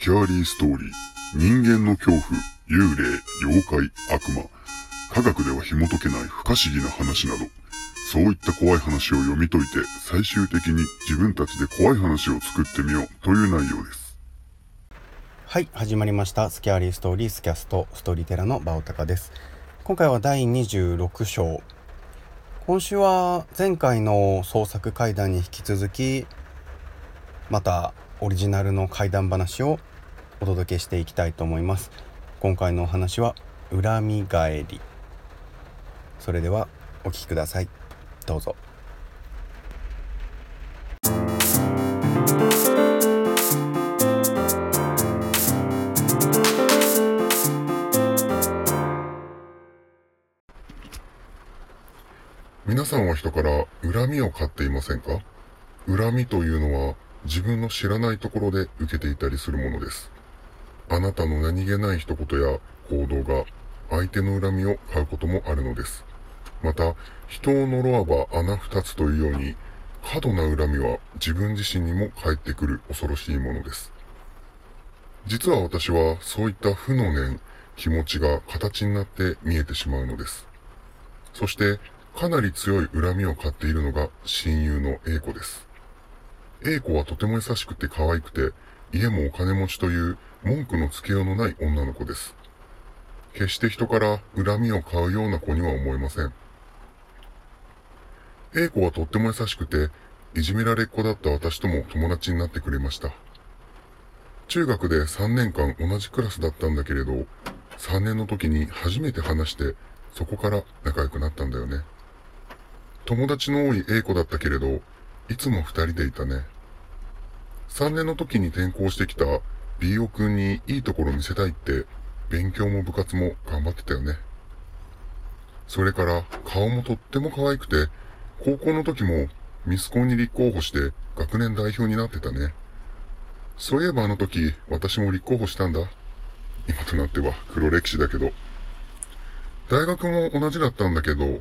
スキャーリーストーリー、人間の恐怖、幽霊、妖怪、悪魔、科学では紐解けない不可思議な話など、そういった怖い話を読み解いて、最終的に自分たちで怖い話を作ってみようという内容です。はい、始まりました。スキャーリーストーリースキャスト、ストーリーテラのバオタカです。今回は第26章。今週は前回の創作怪談に引き続き、またオリジナルの怪談話をお届けしていきたいと思います。今回のお話は恨み返り。それではお聞きください。どうぞ。皆さんは人から恨みを買っていませんか？恨みというのは自分の知らないところで受けていたりするものです。あなたの何気ない一言や行動が相手の恨みを買うこともあるのです。また、人を呪わば穴二つというように、過度な恨みは自分自身にも返ってくる恐ろしいものです。実は私はそういった負の念、気持ちが形になって見えてしまうのです。そして、かなり強い恨みを買っているのが親友の A 子です。A 子はとても優しくて可愛くて、家もお金持ちという文句のつけようのない女の子です。決して人から恨みを買うような子には思えません。A 子はとっても優しくて、いじめられっ子だった私とも友達になってくれました。中学で3年間同じクラスだったんだけれど、3年の時に初めて話して、そこから仲良くなったんだよね。友達の多い A 子だったけれど、いつも二人でいたね。三年の時に転校してきた B オ君にいいところ見せたいって、勉強も部活も頑張ってたよね。それから顔もとっても可愛くて、高校の時もミスコンに立候補して学年代表になってたね。そういえばあの時、私も立候補したんだ。今となっては黒歴史だけど。大学も同じだったんだけど、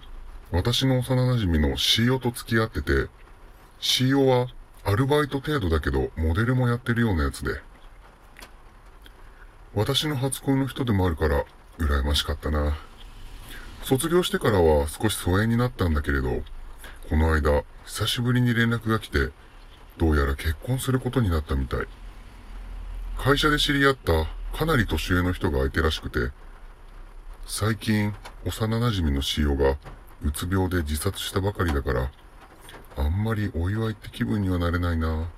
私の幼馴染の CO と付き合ってて、CO はアルバイト程度だけどモデルもやってるようなやつで。私の初恋の人でもあるから羨ましかったな。卒業してからは少し疎遠になったんだけれど、この間久しぶりに連絡が来て、どうやら結婚することになったみたい。会社で知り合ったかなり年上の人が相手らしくて、最近幼馴染の CO がうつ病で自殺したばかりだから、あんまりお祝いって気分にはなれないな。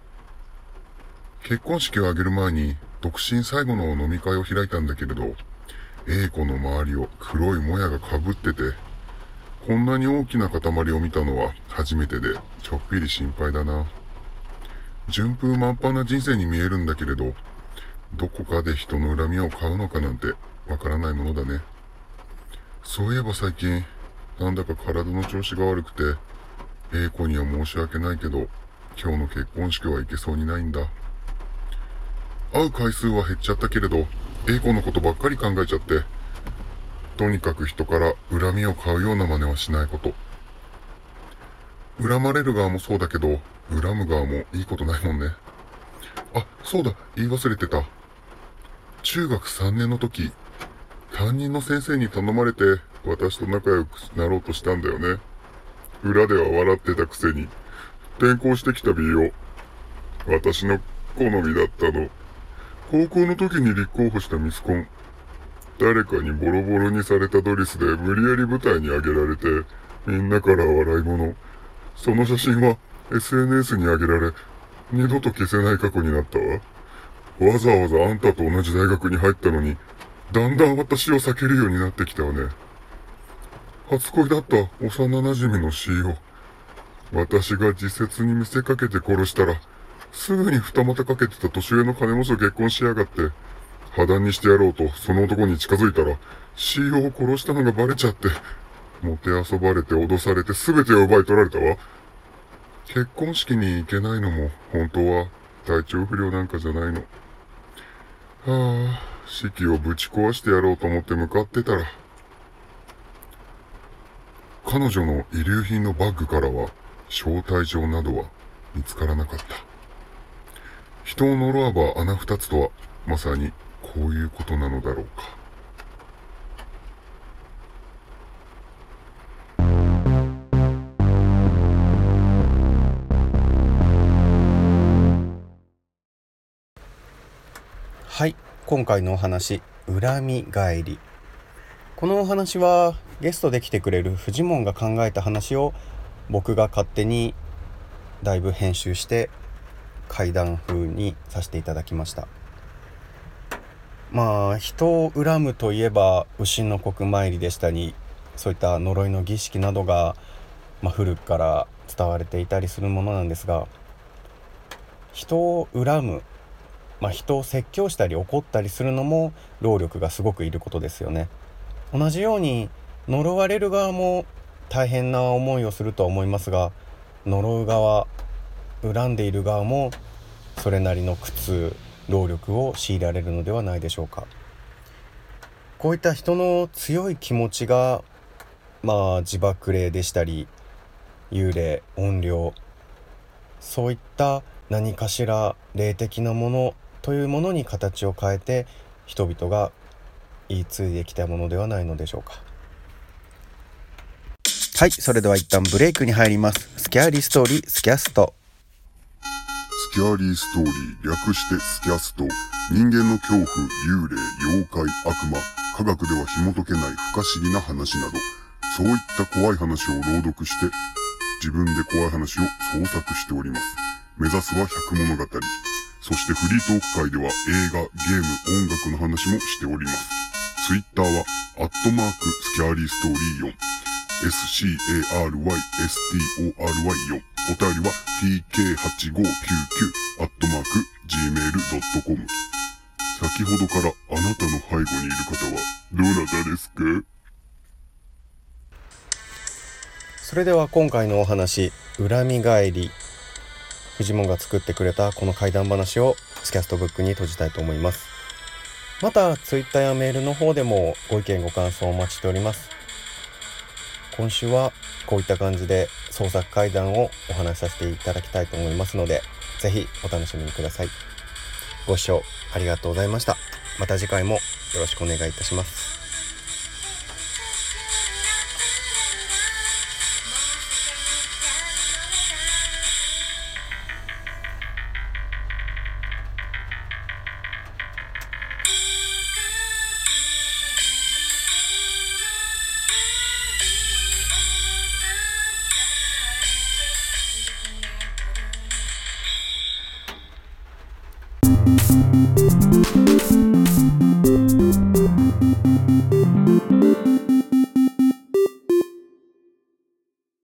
結婚式を挙げる前に、独身最後の飲み会を開いたんだけれど、A 子の周りを黒いもやが被ってて、こんなに大きな塊を見たのは初めてで、ちょっぴり心配だな。順風満帆な人生に見えるんだけれど、どこかで人の恨みを買うのかなんてわからないものだね。そういえば最近、なんだか体の調子が悪くて、A 子には申し訳ないけど、今日の結婚式は行けそうにないんだ。会う回数は減っちゃったけれど、A 子のことばっかり考えちゃって、とにかく人から恨みを買うような真似はしないこと。恨まれる側もそうだけど、恨む側もいいことないもんね。あ、そうだ、言い忘れてた。中学3年の時、担任の先生に頼まれて、私と仲良くなろうとしたんだよね。裏では笑ってたくせに、転校してきた B を、私の好みだったの。高校の時に立候補したミスコン。誰かにボロボロにされたドリスで無理やり舞台に上げられて、みんなから笑い物。その写真は SNS に上げられ、二度と消せない過去になったわ。わざわざあんたと同じ大学に入ったのに、だんだん私を避けるようになってきたわね。初恋だった幼馴染の CEO。私が自説に見せかけて殺したら、すぐに二股かけてた年上の金持ちと結婚しやがって、破談にしてやろうとその男に近づいたら、CEO を殺したのがバレちゃって、もてあそばれて脅されて全てを奪い取られたわ。結婚式に行けないのも、本当は体調不良なんかじゃないの。はあ、式をぶち壊してやろうと思って向かってたら、彼女の遺留品のバッグからは招待状などは見つからなかった。人を呪わば穴二つとは、まさにこういうことなのだろうか。はい今回のお話恨み返りこのお話はゲストで来てくれるフジモンが考えた話を僕が勝手にだいぶ編集して怪談風にさせていただきましたまあ人を恨むといえば牛の国参りでしたりそういった呪いの儀式などが、まあ、古くから伝われていたりするものなんですが人を恨むまあ、人を説教したり怒ったりするのも労力がすごくいることですよね。同じように呪われる側も大変な思いをするとは思いますが呪う側恨んでいる側もそれなりの苦痛労力を強いられるのではないでしょうか。こういった人の強い気持ちがまあ自爆霊でしたり幽霊怨霊そういった何かしら霊的なものというものに形を変えて人々が言い継いできたものではないのでしょうかはいそれでは一旦ブレイクに入ります。スキャーリーストーリースキャスト。スキャーリーストーリー略してスキャスト。人間の恐怖幽霊妖怪悪魔。科学では紐解けない不可思議な話など。そういった怖い話を朗読して自分で怖い話を創作しております。目指すは百物語。そしてフリートーク会では映画、ゲーム、音楽の話もしております。ツイッターは、アットマーク、スキャーリーストーリー4。s-c-a-r-y-s-t-o-r-y4。お便りは tk8599 アットマーク gmail.com。先ほどからあなたの背後にいる方はどなたですか？それでは今回のお話、恨み返りフジモンが作ってくれたこの怪談話をスキャストブックに閉じたいと思いますまた Twitter やメールの方でもご意見ご感想をお待ちしております今週はこういった感じで創作怪談をお話しさせていただきたいと思いますので是非お楽しみください。ご視聴ありがとうございました。また次回もよろしくお願いいたします「